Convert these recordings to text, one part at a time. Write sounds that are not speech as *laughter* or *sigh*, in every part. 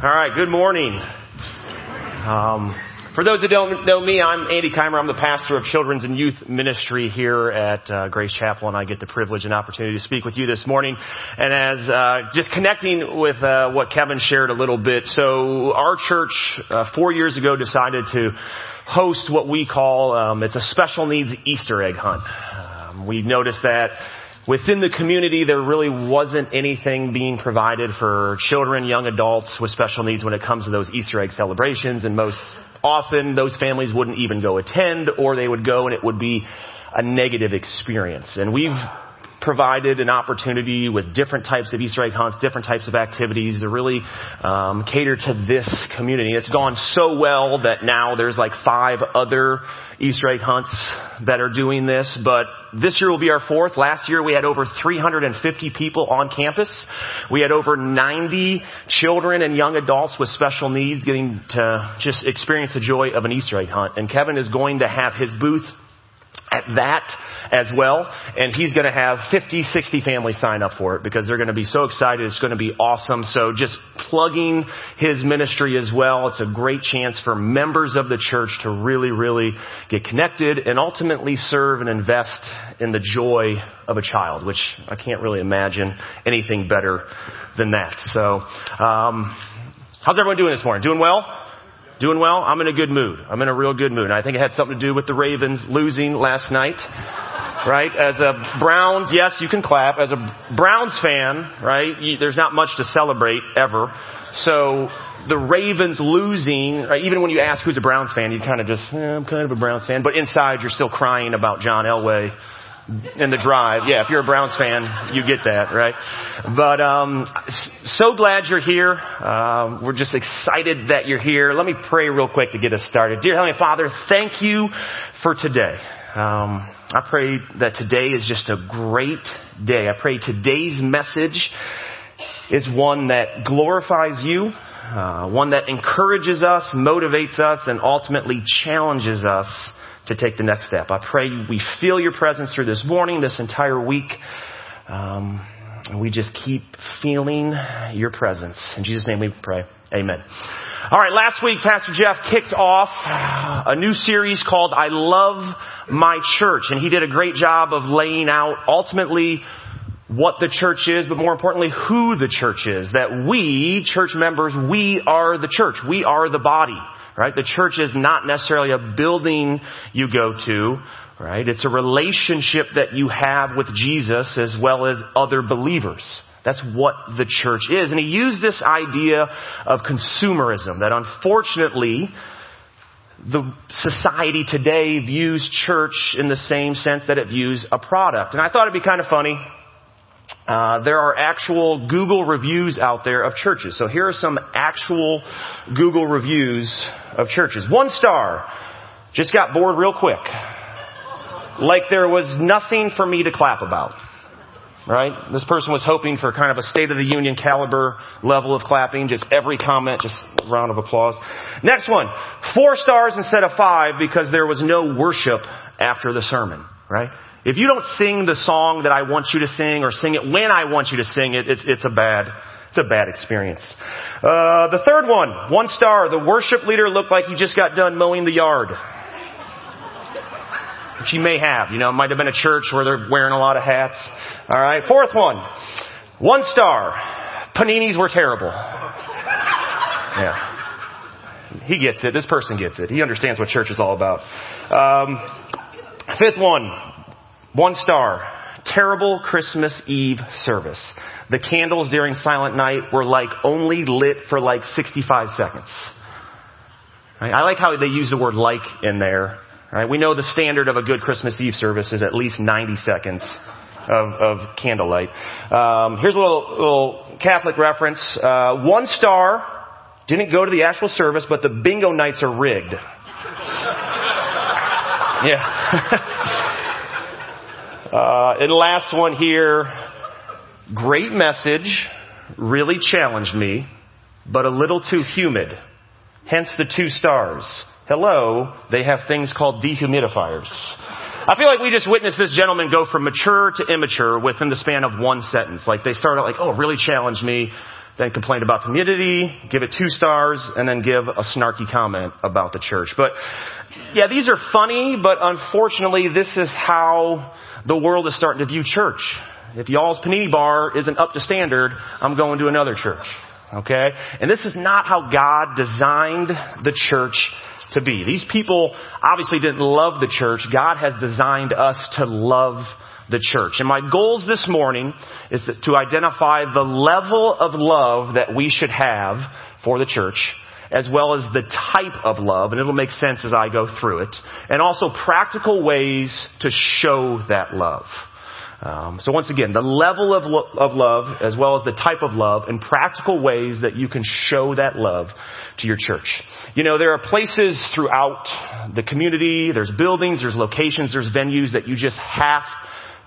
All right, good morning. Um, for those that don't know me, I'm Andy Keimer. I'm the pastor of children's and youth ministry here at uh, Grace Chapel, and I get the privilege and opportunity to speak with you this morning. And as uh, just connecting with uh, what Kevin shared a little bit, so our church uh, four years ago decided to host what we call um, it's a special needs Easter egg hunt. Um, we noticed that within the community, there really wasn't anything being provided for children, young adults with special needs when it comes to those Easter egg celebrations. And most often, those families wouldn't even go attend, or they would go and it would be a negative experience. And we've provided an opportunity with different types of Easter egg hunts, different types of activities to really um, cater to this community. It's gone so well that now there's like five other Easter egg hunts that are doing this, but this year will be our fourth. Last year we had over 350 people on campus. We had over 90 children and young adults with special needs getting to just experience the joy of an Easter egg hunt. And Kevin is going to have his booth at that as well. And he's going to have 50, 60 families sign up for it because they're going to be so excited. It's going to be awesome. So just plugging his ministry as well. It's a great chance for members of the church to really, really get connected and ultimately serve and invest in the joy of a child, which I can't really imagine anything better than that. So, um, how's everyone doing this morning? Doing well? Doing well? I'm in a good mood. I'm in a real good mood. And I think it had something to do with the Ravens losing last night. Right? As a Browns, yes, you can clap. As a Browns fan, right, you, there's not much to celebrate ever. So the Ravens losing, right, even when you ask who's a Browns fan, you kind of just, eh, I'm kind of a Browns fan. But inside, you're still crying about John Elway in the drive. Yeah, if you're a Browns fan, you get that, right? But um, so glad you're here. Uh, we're just excited that you're here. Let me pray real quick to get us started. Dear Heavenly Father, thank you for today. Um, I pray that today is just a great day. I pray today's message is one that glorifies you, uh, one that encourages us, motivates us, and ultimately challenges us to take the next step. I pray we feel your presence through this morning, this entire week. Um, and we just keep feeling your presence. In Jesus' name we pray. Amen. All right, last week Pastor Jeff kicked off a new series called I Love My Church, and he did a great job of laying out ultimately what the church is, but more importantly, who the church is. That we, church members, we are the church. We are the body right? The church is not necessarily a building you go to, right? It's a relationship that you have with Jesus as well as other believers. That's what the church is. And he used this idea of consumerism that unfortunately the society today views church in the same sense that it views a product. And I thought it'd be kind of funny uh, there are actual Google reviews out there of churches. So here are some actual Google reviews of churches. One star. Just got bored real quick. Like there was nothing for me to clap about. Right? This person was hoping for kind of a State of the Union caliber level of clapping. Just every comment, just round of applause. Next one. Four stars instead of five because there was no worship after the sermon. Right? If you don't sing the song that I want you to sing or sing it when I want you to sing it, it's, it's a bad, it's a bad experience. Uh, the third one, one star. The worship leader looked like he just got done mowing the yard. Which he may have. You know, it might have been a church where they're wearing a lot of hats. All right. Fourth one, one star. Paninis were terrible. Yeah. He gets it. This person gets it. He understands what church is all about. Um, fifth one, one star. Terrible Christmas Eve service. The candles during Silent Night were like only lit for like 65 seconds. Right? I like how they use the word like in there. Right? We know the standard of a good Christmas Eve service is at least 90 seconds of, of candlelight. Um, here's a little, little Catholic reference. Uh, one star didn't go to the actual service, but the bingo nights are rigged. *laughs* yeah. *laughs* Uh, and last one here, great message, really challenged me, but a little too humid. Hence the two stars. Hello, they have things called dehumidifiers. I feel like we just witnessed this gentleman go from mature to immature within the span of one sentence. Like they started like, oh, really challenged me, then complain about the give it two stars, and then give a snarky comment about the church. But yeah, these are funny, but unfortunately this is how the world is starting to view church. If y'all's panini bar isn't up to standard, I'm going to another church. Okay? And this is not how God designed the church to be. These people obviously didn't love the church. God has designed us to love the church. And my goals this morning is to identify the level of love that we should have for the church as well as the type of love, and it'll make sense as I go through it, and also practical ways to show that love. Um, so once again, the level of, lo- of love as well as the type of love and practical ways that you can show that love to your church. You know, there are places throughout the community, there's buildings, there's locations, there's venues that you just have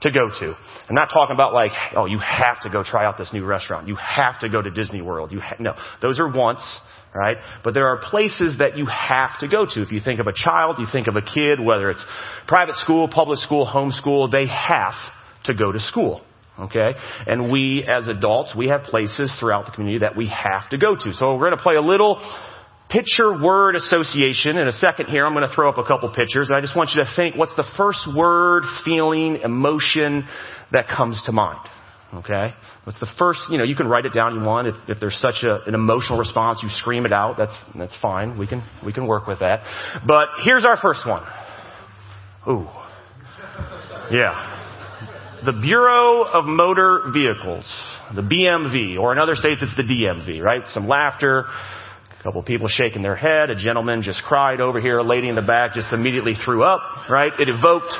to go to. I'm not talking about like, oh, you have to go try out this new restaurant. You have to go to Disney World. You ha- no, those are wants, right? But there are places that you have to go to. If you think of a child, you think of a kid, whether it's private school, public school, homeschool, they have to go to school. Okay? And we as adults, we have places throughout the community that we have to go to. So we're going to play a little picture word association. In a second here, I'm going to throw up a couple pictures. And I just want you to think what's the first word, feeling, emotion that comes to mind. Okay? What's the first, you know, you can write it down you want. If, if there's such a, an emotional response, you scream it out. That's, that's fine. We can, we can work with that. But here's our first one. Ooh. Yeah the Bureau of Motor Vehicles, the BMV, or in other states it's the DMV, right? Some laughter, a couple people shaking their head, a gentleman just cried over here, a lady in the back just immediately threw up, right? It evoked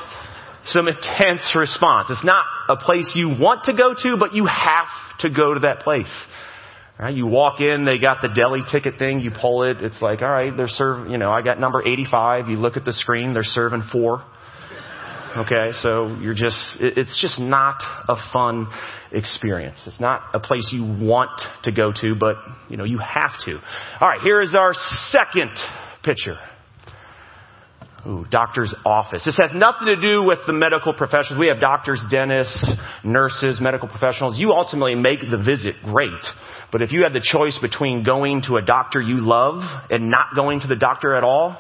some intense response. It's not a place you want to go to, but you have to go to that place. Right? You walk in, they got the deli ticket thing, you pull it, it's like, alright, they're serving, you know, I got number 85, you look at the screen, they're serving four. Okay, so you're just, it's just not a fun experience. It's not a place you want to go to, but, you know, you have to. Alright, here is our second picture. Ooh, doctor's office. This has nothing to do with the medical professionals. We have doctors, dentists, nurses, medical professionals. You ultimately make the visit great. But if you had the choice between going to a doctor you love and not going to the doctor at all,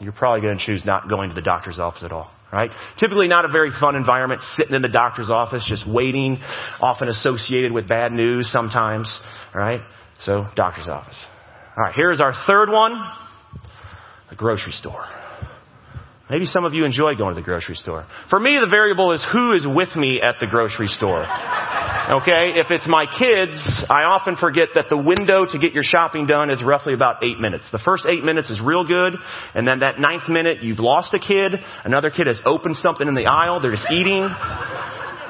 you're probably going to choose not going to the doctor's office at all right? Typically not a very fun environment, sitting in the doctor's office, just waiting, often associated with bad news sometimes, right? So, doctor's office. Alright, here's our third one. The grocery store. Maybe some of you enjoy going to the grocery store. For me, the variable is who is with me at the grocery store. Okay? If it's my kids, I often forget that the window to get your shopping done is roughly about eight minutes. The first eight minutes is real good, and then that ninth minute, you've lost a kid, another kid has opened something in the aisle, they're just eating.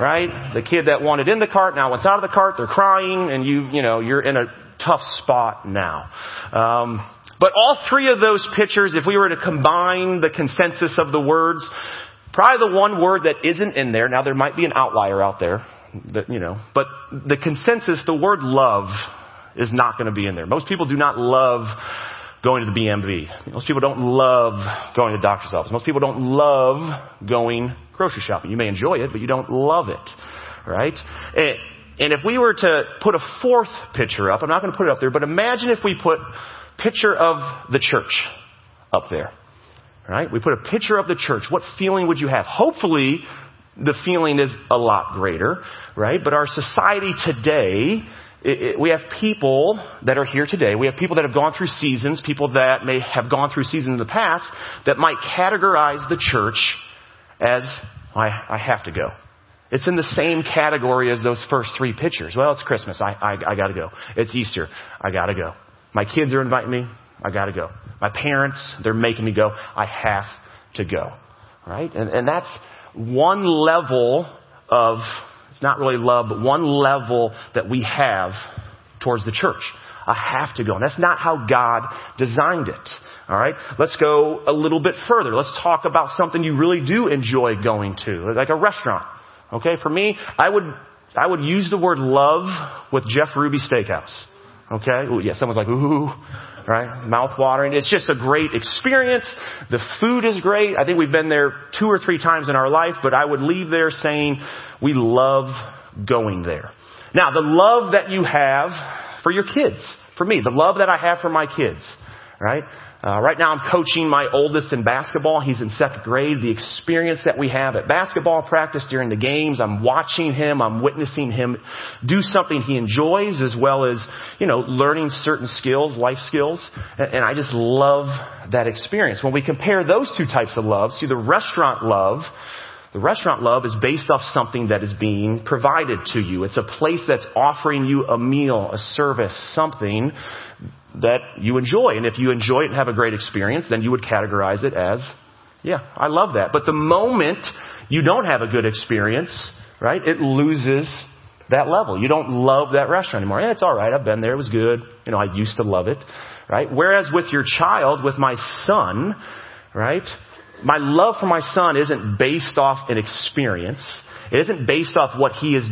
Right? The kid that wanted in the cart now wants out of the cart, they're crying, and you, you know, you're in a tough spot now. Um, but all three of those pictures, if we were to combine the consensus of the words, probably the one word that isn't in there, now there might be an outlier out there, that, you know, but the consensus, the word love is not going to be in there. Most people do not love going to the BMV. Most people don't love going to the doctor's office. Most people don't love going grocery shopping. You may enjoy it, but you don't love it, right? And, and if we were to put a fourth picture up, I'm not going to put it up there, but imagine if we put picture of the church up there. Right? We put a picture of the church. What feeling would you have? Hopefully, the feeling is a lot greater, right? But our society today, it, it, we have people that are here today. We have people that have gone through seasons, people that may have gone through seasons in the past that might categorize the church as, I, I have to go. It's in the same category as those first three pictures. Well, it's Christmas. I, I, I gotta go. It's Easter. I gotta go. My kids are inviting me. I got to go. My parents, they're making me go. I have to go. Right? And, and that's one level of, it's not really love, but one level that we have towards the church. I have to go. And that's not how God designed it. All right? Let's go a little bit further. Let's talk about something you really do enjoy going to, like a restaurant. Okay? For me, I would, I would use the word love with Jeff Ruby Steakhouse. Okay? Ooh, yeah, someone's like, ooh, right? Mouth watering. It's just a great experience. The food is great. I think we've been there two or three times in our life, but I would leave there saying we love going there. Now, the love that you have for your kids, for me, the love that I have for my kids, right? Uh, right now I'm coaching my oldest in basketball. He's in second grade. The experience that we have at basketball practice during the games, I'm watching him, I'm witnessing him do something he enjoys as well as, you know, learning certain skills, life skills. And, and I just love that experience. When we compare those two types of love, see the restaurant love, the restaurant love is based off something that is being provided to you. It's a place that's offering you a meal, a service, something that you enjoy. And if you enjoy it and have a great experience, then you would categorize it as, yeah, I love that. But the moment you don't have a good experience, right, it loses that level. You don't love that restaurant anymore. Yeah, it's alright. I've been there. It was good. You know, I used to love it, right? Whereas with your child, with my son, right, my love for my son isn't based off an experience. It isn't based off what he is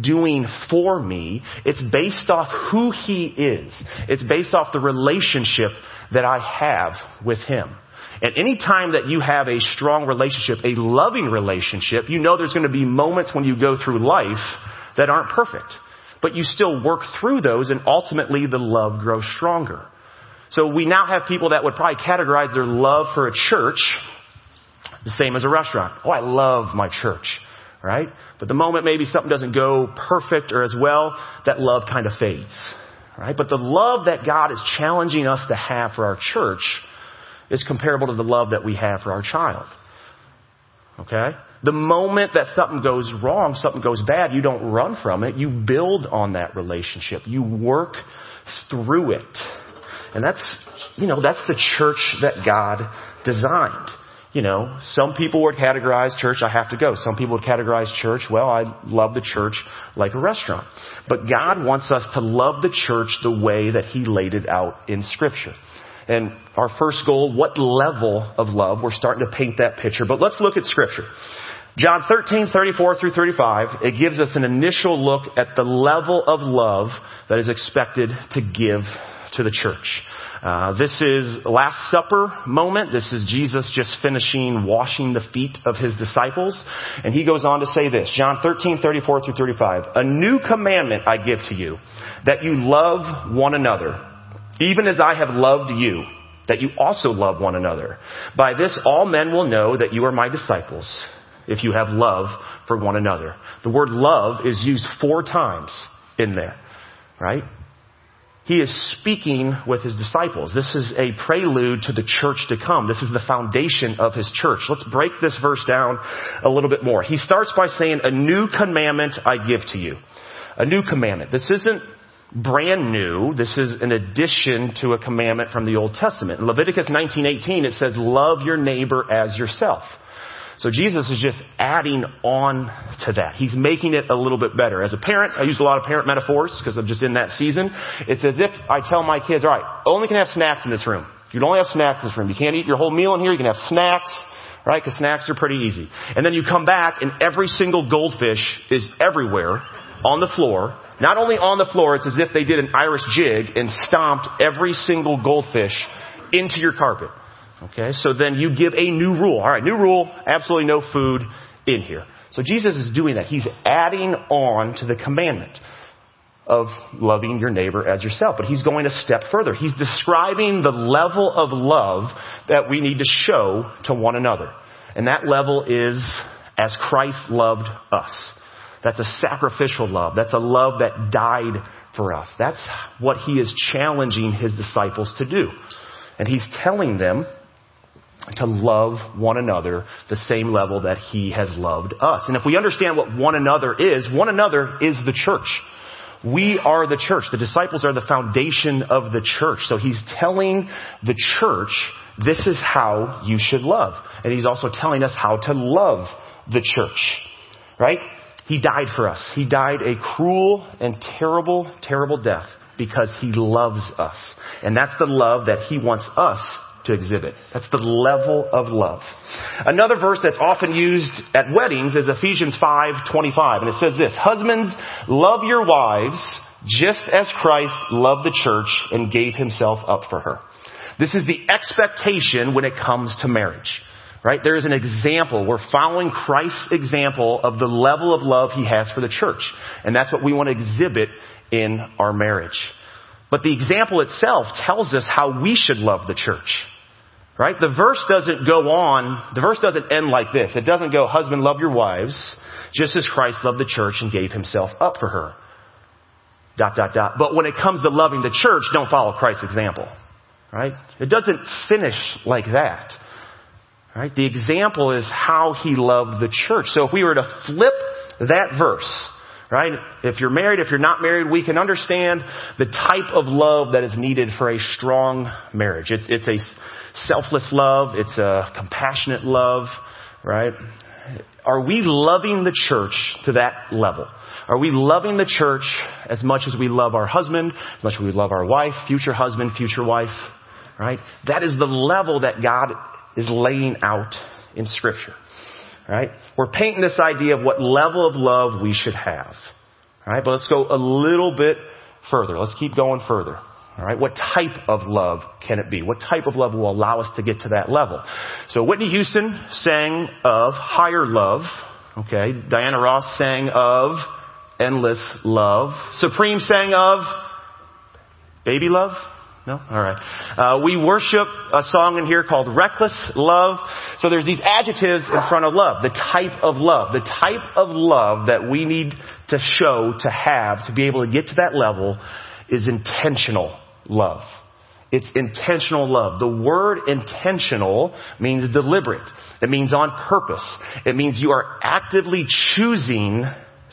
doing for me. It's based off who he is. It's based off the relationship that I have with him. And any time that you have a strong relationship, a loving relationship, you know there's going to be moments when you go through life that aren't perfect. But you still work through those and ultimately the love grows stronger. So we now have people that would probably categorize their love for a church the same as a restaurant. Oh, I love my church right? But the moment maybe something doesn't go perfect or as well, that love kind of fades, right? But the love that God is challenging us to have for our church is comparable to the love that we have for our child. Okay? The moment that something goes wrong, something goes bad, you don't run from it. You build on that relationship. You work through it. And that's, you know, that's the church that God designed. You know, some people would categorize church, I have to go. Some people would categorize church, well, I love the church like a restaurant. But God wants us to love the church the way that He laid it out in Scripture. And our first goal, what level of love? We're starting to paint that picture. But let's look at Scripture. John 13, 34 through 35, it gives us an initial look at the level of love that is expected to give to the church. Uh, this is Last Supper moment. This is Jesus just finishing washing the feet of his disciples. And he goes on to say this, John 13, 34 through 35. A new commandment I give to you, that you love one another, even as I have loved you, that you also love one another. By this all men will know that you are my disciples, if you have love for one another. The word love is used four times in there, right? He is speaking with his disciples. This is a prelude to the church to come. This is the foundation of his church. Let's break this verse down a little bit more. He starts by saying, a new commandment I give to you. A new commandment. This isn't brand new. This is an addition to a commandment from the Old Testament. In Leviticus 19:18 it says love your neighbor as yourself. So Jesus is just adding on to that. He's making it a little bit better. As a parent, I use a lot of parent metaphors because I'm just in that season. It's as if I tell my kids, all right, only can have snacks in this room. You can only have snacks in this room. You can't eat your whole meal in here. You can have snacks, right? Because snacks are pretty easy. And then you come back and every single goldfish is everywhere on the floor. Not only on the floor, it's as if they did an Irish jig and stomped every single goldfish into your carpet. Okay, so then you give a new rule. All right, new rule, absolutely no food in here. So Jesus is doing that. He's adding on to the commandment of loving your neighbor as yourself. But he's going a step further. He's describing the level of love that we need to show to one another. And that level is as Christ loved us. That's a sacrificial love. That's a love that died for us. That's what he is challenging his disciples to do. And he's telling them to love one another the same level that he has loved us. And if we understand what one another is, one another is the church. We are the church. The disciples are the foundation of the church. So he's telling the church, this is how you should love. And he's also telling us how to love the church. Right? He died for us. He died a cruel and terrible, terrible death because he loves us. And that's the love that he wants us to exhibit. That's the level of love. Another verse that's often used at weddings is Ephesians 5:25 and it says this, "Husbands, love your wives just as Christ loved the church and gave himself up for her." This is the expectation when it comes to marriage. Right? There is an example. We're following Christ's example of the level of love he has for the church. And that's what we want to exhibit in our marriage. But the example itself tells us how we should love the church. Right? The verse doesn't go on, the verse doesn't end like this. It doesn't go, husband, love your wives, just as Christ loved the church and gave himself up for her. Dot, dot, dot. But when it comes to loving the church, don't follow Christ's example. Right? It doesn't finish like that. Right? The example is how he loved the church. So if we were to flip that verse, right? If you're married, if you're not married, we can understand the type of love that is needed for a strong marriage. It's, it's a selfless love. It's a compassionate love, right? Are we loving the church to that level? Are we loving the church as much as we love our husband, as much as we love our wife, future husband, future wife, right? That is the level that God is laying out in scripture, right? We're painting this idea of what level of love we should have, right? But let's go a little bit further. Let's keep going further. All right, what type of love can it be? What type of love will allow us to get to that level? So Whitney Houston sang of higher love. Okay, Diana Ross sang of endless love. Supreme sang of baby love. No? Alright. Uh, we worship a song in here called Reckless Love. So there's these adjectives in front of love. The type of love. The type of love that we need to show, to have, to be able to get to that level is intentional love. It's intentional love. The word intentional means deliberate. It means on purpose. It means you are actively choosing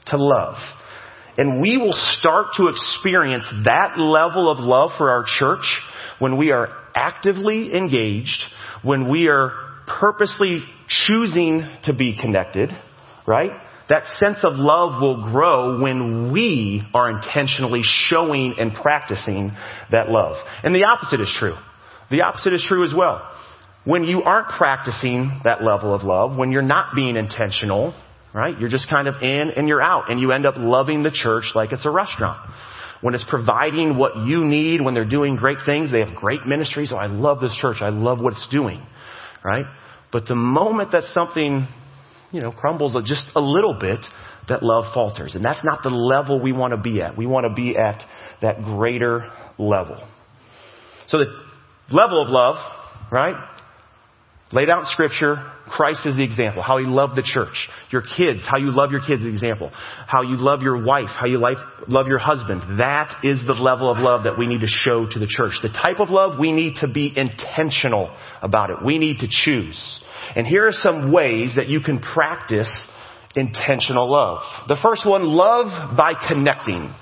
to love. And we will start to experience that level of love for our church when we are actively engaged, when we are purposely choosing to be connected, right? That sense of love will grow when we are intentionally showing and practicing that love. And the opposite is true. The opposite is true as well. When you aren't practicing that level of love, when you're not being intentional, right? You're just kind of in and you're out and you end up loving the church like it's a restaurant. When it's providing what you need, when they're doing great things, they have great ministries. Oh, I love this church. I love what it's doing, right? But the moment that something you know, crumbles just a little bit, that love falters. And that's not the level we want to be at. We want to be at that greater level. So the level of love, right? Laid out in scripture, Christ is the example. How he loved the church. Your kids, how you love your kids is the example. How you love your wife, how you life, love your husband. That is the level of love that we need to show to the church. The type of love we need to be intentional about it. We need to choose. And here are some ways that you can practice intentional love. The first one, love by connecting.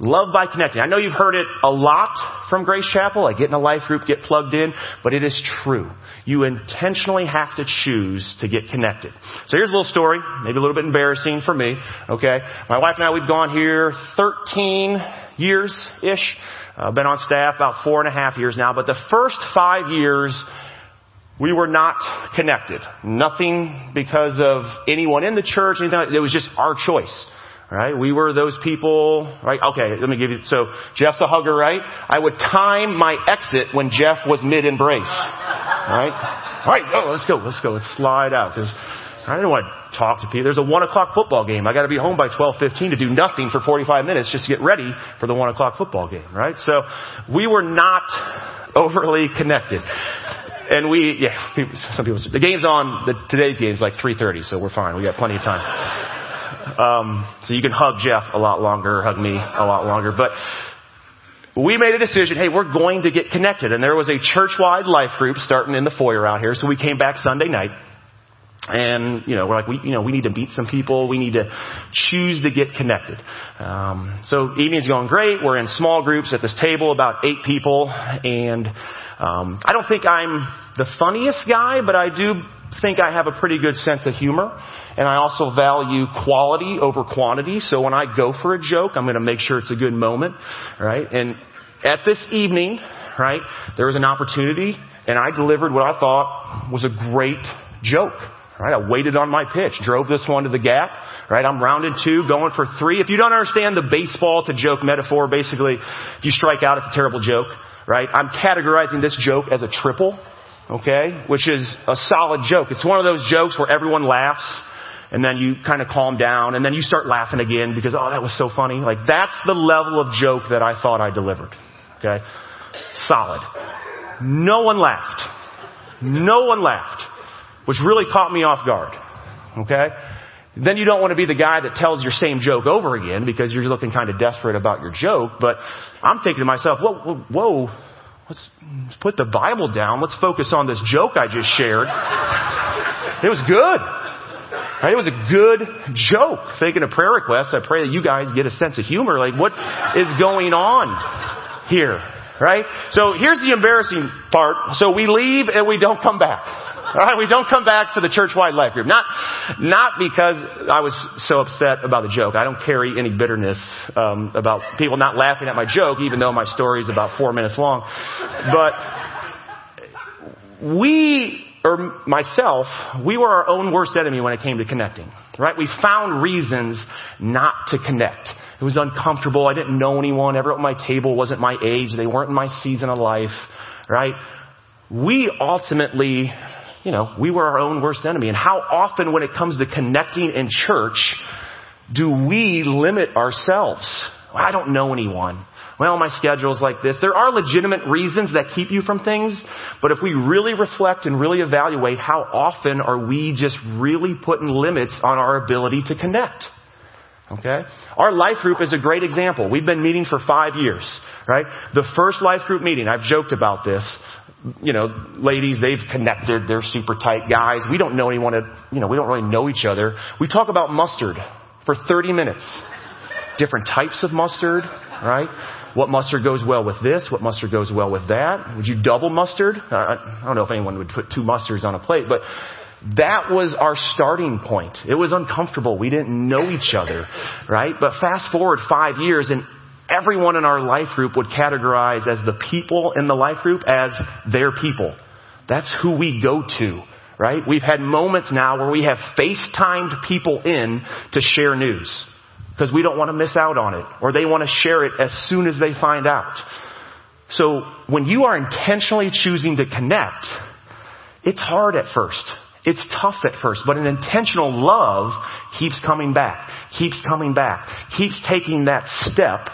Love by connecting. I know you've heard it a lot from Grace Chapel. I get in a life group, get plugged in, but it is true. You intentionally have to choose to get connected. So here's a little story, maybe a little bit embarrassing for me. Okay, my wife and I we've gone here 13 years ish. I've uh, been on staff about four and a half years now, but the first five years we were not connected. Nothing because of anyone in the church, anything. It was just our choice. Right? We were those people, right? Okay, let me give you, so Jeff's a hugger, right? I would time my exit when Jeff was mid-embrace. Right? Alright, so oh, let's go, let's go, let's slide out, cause I didn't want to talk to people. There's a one o'clock football game. I gotta be home by 12.15 to do nothing for 45 minutes just to get ready for the one o'clock football game, right? So, we were not overly connected and we, yeah, some people, the game's on, the, today's game's like 3.30, so we're fine. We got plenty of time. Um, so you can hug Jeff a lot longer, hug me a lot longer, but we made a decision, hey, we're going to get connected. And there was a church-wide life group starting in the foyer out here, so we came back Sunday night. And, you know, we're like, we, you know, we need to meet some people. We need to choose to get connected. Um, so evening's going great. We're in small groups at this table, about eight people. And um, I don't think I'm the funniest guy, but I do think I have a pretty good sense of humor. And I also value quality over quantity. So when I go for a joke, I'm going to make sure it's a good moment, right? And at this evening, right, there was an opportunity and I delivered what I thought was a great joke. Right, I waited on my pitch, drove this one to the gap. Right, I'm rounded two, going for three. If you don't understand the baseball to joke metaphor, basically, if you strike out, it's a terrible joke right? I'm categorizing this joke as a triple, okay? Which is a solid joke. It's one of those jokes where everyone laughs and then you kind of calm down and then you start laughing again because, oh, that was so funny. Like that's the level of joke that I thought I delivered. Okay? Solid. No one laughed. No one laughed. Which really caught me off guard. Okay? Then you don't want to be the guy that tells your same joke over again because you're looking kind of desperate about your joke. But I'm thinking to myself, whoa, whoa, whoa let's put the Bible down. Let's focus on this joke I just shared. It was good. Right? It was a good joke. Thinking of prayer requests, I pray that you guys get a sense of humor. Like, what is going on here? Right? So here's the embarrassing part. So we leave and we don't come back. Alright, we don't come back to the church-wide life group. Not, not because I was so upset about the joke. I don't carry any bitterness, um, about people not laughing at my joke, even though my story is about four minutes long. But, we, or myself, we were our own worst enemy when it came to connecting. Right? We found reasons not to connect. It was uncomfortable. I didn't know anyone. Everyone at my table wasn't my age. They weren't in my season of life. Right? We ultimately you know, we were our own worst enemy. And how often when it comes to connecting in church, do we limit ourselves? Well, I don't know anyone. Well, my schedule's like this. There are legitimate reasons that keep you from things, but if we really reflect and really evaluate, how often are we just really putting limits on our ability to connect? Okay? Our life group is a great example. We've been meeting for five years, right? The first life group meeting, I've joked about this, you know, ladies, they've connected, they're super tight guys. We don't know anyone, you know, we don't really know each other. We talk about mustard for 30 minutes. Different types of mustard, right? What mustard goes well with this? What mustard goes well with that? Would you double mustard? I don't know if anyone would put two mustards on a plate, but that was our starting point. It was uncomfortable. We didn't know each other, right? But fast forward five years and everyone in our life group would categorize as the people in the life group as their people. That's who we go to, right? We've had moments now where we have FaceTimed people in to share news because we don't want to miss out on it or they want to share it as soon as they find out. So when you are intentionally choosing to connect, it's hard at first. It's tough at first, but an intentional love keeps coming back, keeps coming back, keeps taking that step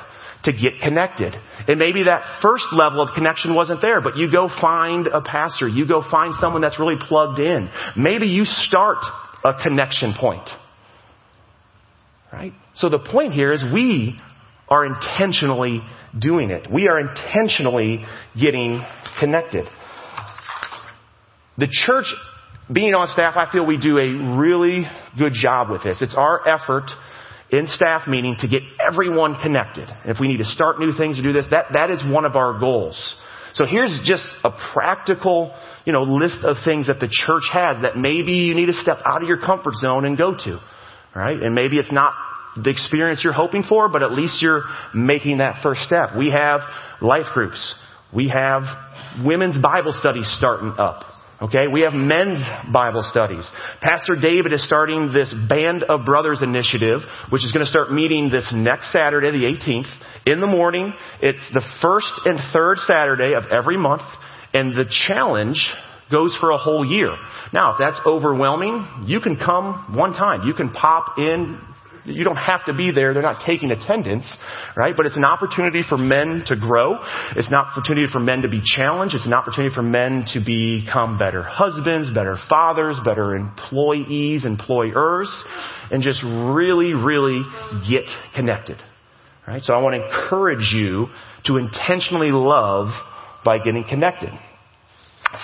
to get connected. And maybe that first level of connection wasn't there, but you go find a pastor. You go find someone that's really plugged in. Maybe you start a connection point. Right? So the point here is we are intentionally doing it. We are intentionally getting connected. The church, being on staff, I feel we do a really good job with this. It's our effort in staff meeting to get everyone connected. And If we need to start new things to do this, that, that is one of our goals. So here's just a practical, you know, list of things that the church has that maybe you need to step out of your comfort zone and go to. Right? And maybe it's not the experience you're hoping for, but at least you're making that first step. We have life groups. We have women's Bible studies starting up. Okay, we have men's Bible studies. Pastor David is starting this Band of Brothers initiative, which is going to start meeting this next Saturday, the 18th, in the morning. It's the first and third Saturday of every month, and the challenge goes for a whole year. Now, if that's overwhelming, you can come one time. You can pop in, you don't have to be there. They're not taking attendance, right? But it's an opportunity for men to grow. It's an opportunity for men to be challenged. It's an opportunity for men to become better husbands, better fathers, better employees, employers, and just really, really get connected. Right? So I want to encourage you to intentionally love by getting connected.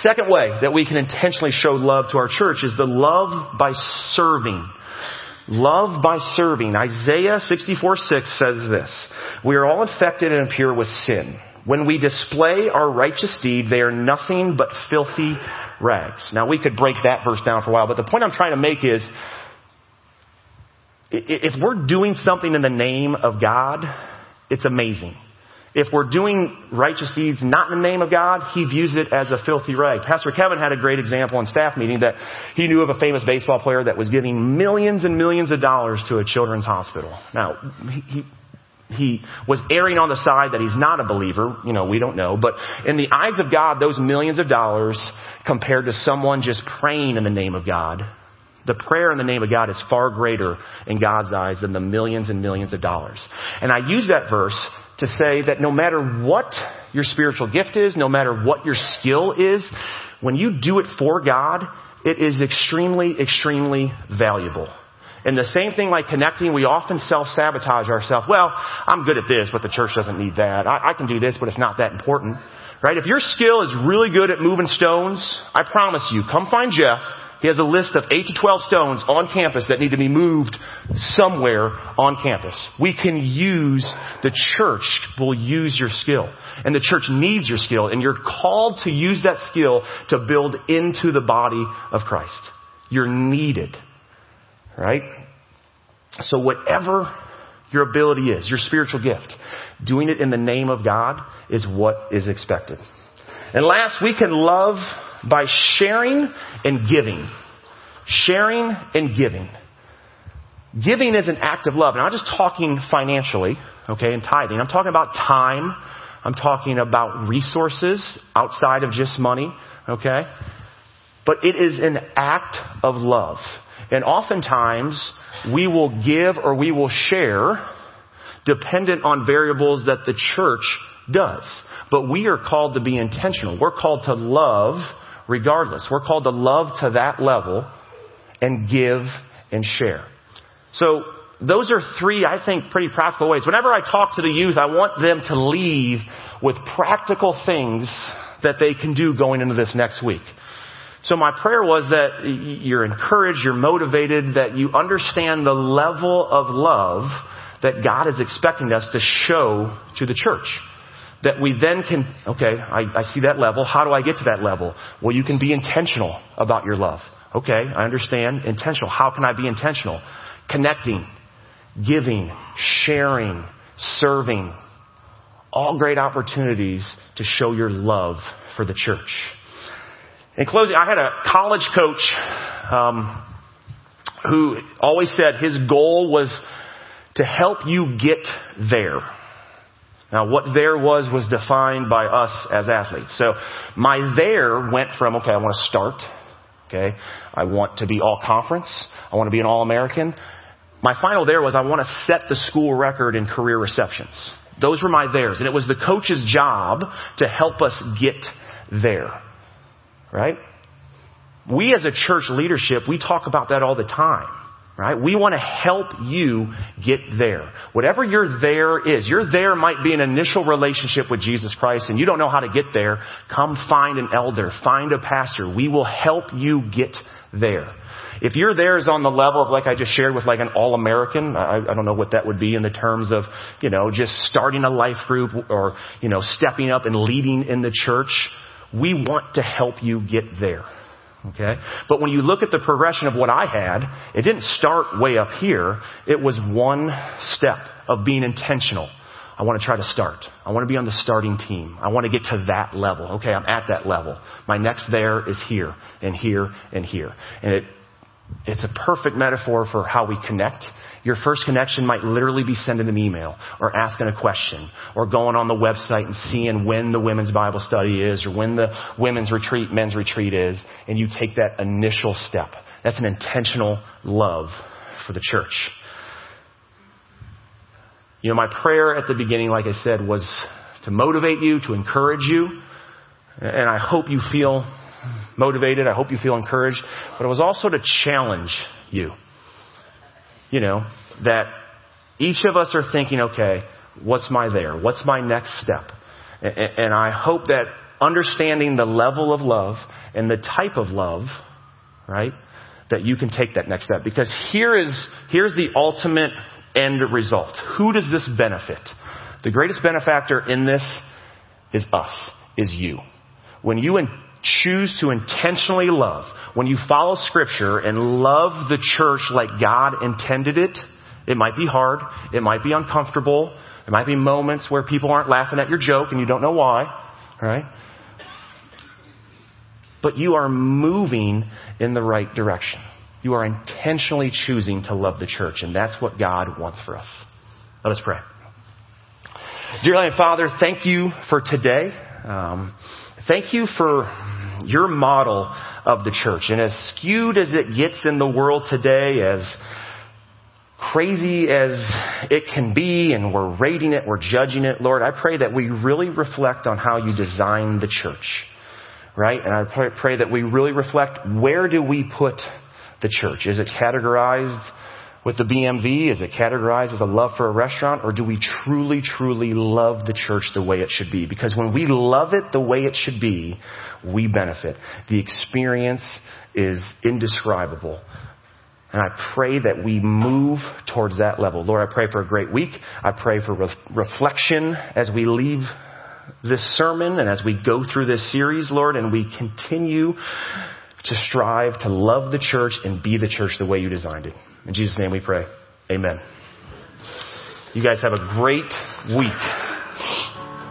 Second way that we can intentionally show love to our church is the love by serving. Love by serving. Isaiah 64 6 says this. We are all infected and impure with sin. When we display our righteous deed, they are nothing but filthy rags. Now we could break that verse down for a while, but the point I'm trying to make is, if we're doing something in the name of God, it's amazing. If we're doing righteous deeds not in the name of God, he views it as a filthy rag. Pastor Kevin had a great example in staff meeting that he knew of a famous baseball player that was giving millions and millions of dollars to a children's hospital. Now, he, he was erring on the side that he's not a believer. You know, we don't know. But in the eyes of God, those millions of dollars compared to someone just praying in the name of God, the prayer in the name of God is far greater in God's eyes than the millions and millions of dollars. And I use that verse to say that no matter what your spiritual gift is, no matter what your skill is, when you do it for God, it is extremely, extremely valuable. And the same thing like connecting, we often self-sabotage ourselves. Well, I'm good at this, but the church doesn't need that. I, I can do this, but it's not that important. Right? If your skill is really good at moving stones, I promise you, come find Jeff. He has a list of 8 to 12 stones on campus that need to be moved somewhere on campus. We can use, the church will use your skill. And the church needs your skill. And you're called to use that skill to build into the body of Christ. You're needed. Right? So whatever your ability is, your spiritual gift, doing it in the name of God is what is expected. And last, we can love by sharing and giving. Sharing and giving. Giving is an act of love. I'm not just talking financially, okay, and tithing. I'm talking about time. I'm talking about resources outside of just money, okay? But it is an act of love. And oftentimes, we will give or we will share dependent on variables that the church does. But we are called to be intentional. We're called to love regardless. We're called to love to that level and give and share. So those are three, I think, pretty practical ways. Whenever I talk to the youth, I want them to leave with practical things that they can do going into this next week. So my prayer was that you're encouraged, you're motivated, that you understand the level of love that God is expecting us to show to the church. That we then can, okay, I, I see that level. How do I get to that level? Well, you can be intentional about your love. Okay, I understand. Intentional. How can I be intentional? Connecting, giving, sharing, serving. All great opportunities to show your love for the church. In closing, I had a college coach um, who always said his goal was to help you get there. Now, what there was was defined by us as athletes. So, my there went from okay, I want to start. Okay, I want to be all conference. I want to be an all American. My final there was I want to set the school record in career receptions. Those were my theirs, and it was the coach's job to help us get there. Right? We as a church leadership, we talk about that all the time. Right? We want to help you get there. Whatever your there is, your there might be an initial relationship with Jesus Christ and you don't know how to get there. Come find an elder, find a pastor. We will help you get there. If your there is on the level of like I just shared with like an all-American, I, I don't know what that would be in the terms of, you know, just starting a life group or, you know, stepping up and leading in the church, we want to help you get there. Okay? But when you look at the progression of what I had, it didn't start way up here. It was one step of being intentional. I want to try to start. I want to be on the starting team. I want to get to that level. Okay, I'm at that level. My next there is here and here and here. And it, it's a perfect metaphor for how we connect your first connection might literally be sending an email or asking a question or going on the website and seeing when the women's Bible study is or when the women's retreat, men's retreat is, and you take that initial step. That's an intentional love for the church. You know, my prayer at the beginning, like I said, was to motivate you, to encourage you, and I hope you feel motivated. I hope you feel encouraged, but it was also to challenge you you know, that each of us are thinking, okay, what's my there? What's my next step? And I hope that understanding the level of love and the type of love, right, that you can take that next step. Because here is, here's the ultimate end result. Who does this benefit? The greatest benefactor in this is us, is you. When you choose to intentionally love, when you follow scripture and love the church like God intended it, it might be hard. It might be uncomfortable. There might be moments where people aren't laughing at your joke and you don't know why. Right? But you are moving in the right direction. You are intentionally choosing to love the church, and that's what God wants for us. Let us pray. Dear Heavenly Father, thank you for today. Um, thank you for your model of the church. And as skewed as it gets in the world today, as crazy as it can be and we're rating it, we're judging it, Lord, I pray that we really reflect on how you designed the church. Right? And I pray, pray that we really reflect where do we put the church? Is it categorized with the BMV? Is it categorized as a love for a restaurant? Or do we truly, truly love the church the way it should be? Because when we love it the way it should be, we benefit. The experience is indescribable. And I pray that we move towards that level. Lord, I pray for a great week. I pray for re- reflection as we leave this sermon and as we go through this series, Lord, and we continue to strive to love the church and be the church the way you designed it. In Jesus' name we pray. Amen. You guys have a great week.